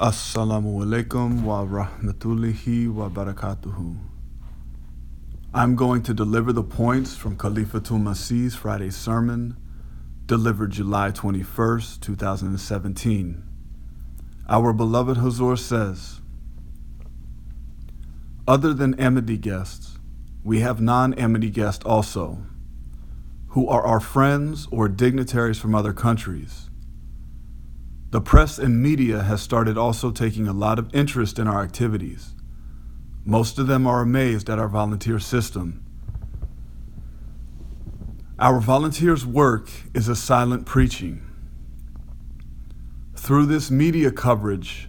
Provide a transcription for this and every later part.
Assalamu alaikum wa rahmatullahi wa barakatuhu. I'm going to deliver the points from Khalifatul Masih's Friday sermon, delivered July 21st, 2017. Our beloved Hazur says, Other than Ahmadi guests, we have non Ahmadi guests also, who are our friends or dignitaries from other countries. The press and media has started also taking a lot of interest in our activities. Most of them are amazed at our volunteer system. Our volunteers' work is a silent preaching. Through this media coverage,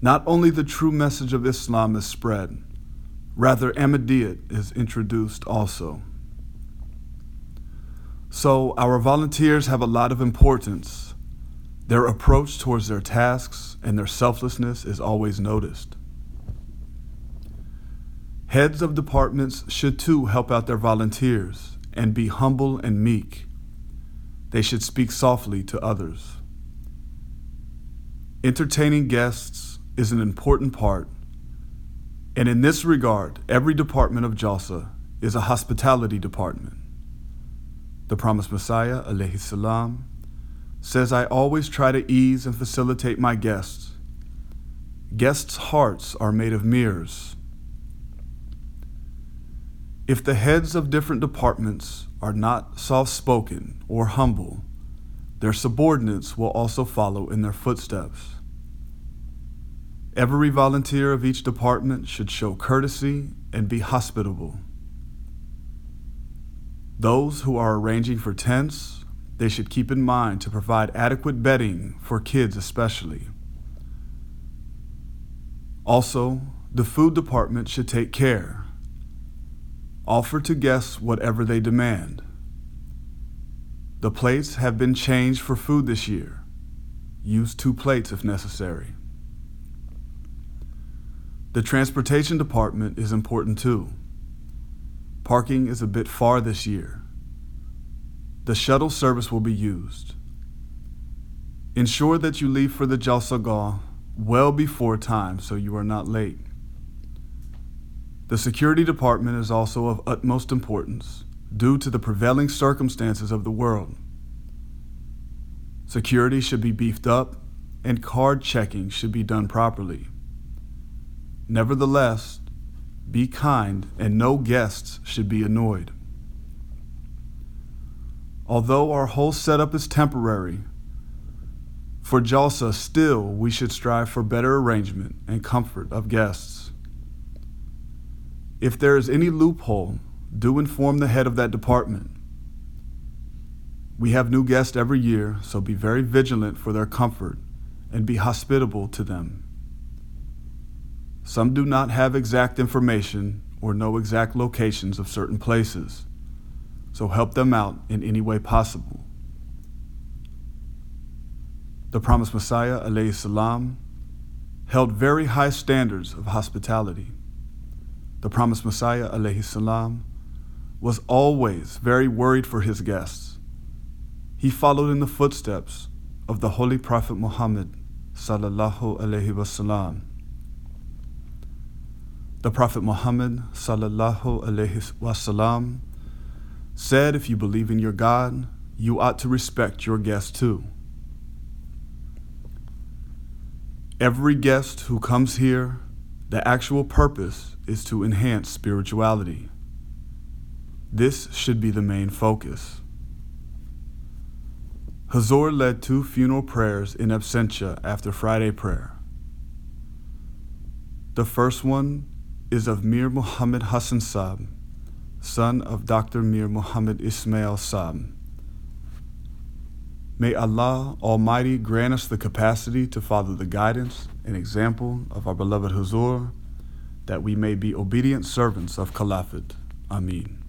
not only the true message of Islam is spread, rather, Ahmadiyyat is introduced also. So, our volunteers have a lot of importance. Their approach towards their tasks and their selflessness is always noticed. Heads of departments should too help out their volunteers and be humble and meek. They should speak softly to others. Entertaining guests is an important part, and in this regard, every department of JALSA is a hospitality department. The Promised Messiah, alayhi salam, says, I always try to ease and facilitate my guests. Guests' hearts are made of mirrors if the heads of different departments are not soft spoken or humble, their subordinates will also follow in their footsteps. Every volunteer of each department should show courtesy and be hospitable. Those who are arranging for tents, they should keep in mind to provide adequate bedding for kids, especially. Also, the food department should take care Offer to guests whatever they demand. The plates have been changed for food this year. Use two plates if necessary. The transportation department is important too. Parking is a bit far this year. The shuttle service will be used. Ensure that you leave for the Jalsagah well before time so you are not late. The security department is also of utmost importance due to the prevailing circumstances of the world. Security should be beefed up and card checking should be done properly. Nevertheless, be kind and no guests should be annoyed. Although our whole setup is temporary, for Jalsa still we should strive for better arrangement and comfort of guests. If there is any loophole, do inform the head of that department. We have new guests every year, so be very vigilant for their comfort and be hospitable to them. Some do not have exact information or know exact locations of certain places, so help them out in any way possible. The promised Messiah, alayhi salam, held very high standards of hospitality the promised Messiah, alayhi salam, was always very worried for his guests. He followed in the footsteps of the Holy Prophet Muhammad, sallallahu alaihi wasallam. The Prophet Muhammad, sallallahu alaihi wasallam, said, "If you believe in your God, you ought to respect your guests too." Every guest who comes here the actual purpose is to enhance spirituality. This should be the main focus. Hazur led two funeral prayers in absentia after Friday prayer. The first one is of Mir Muhammad Hassan Saab, son of Dr. Mir Muhammad Ismail Sam. May Allah Almighty grant us the capacity to follow the guidance and example of our beloved Hazur, that we may be obedient servants of Caliphate. Amin.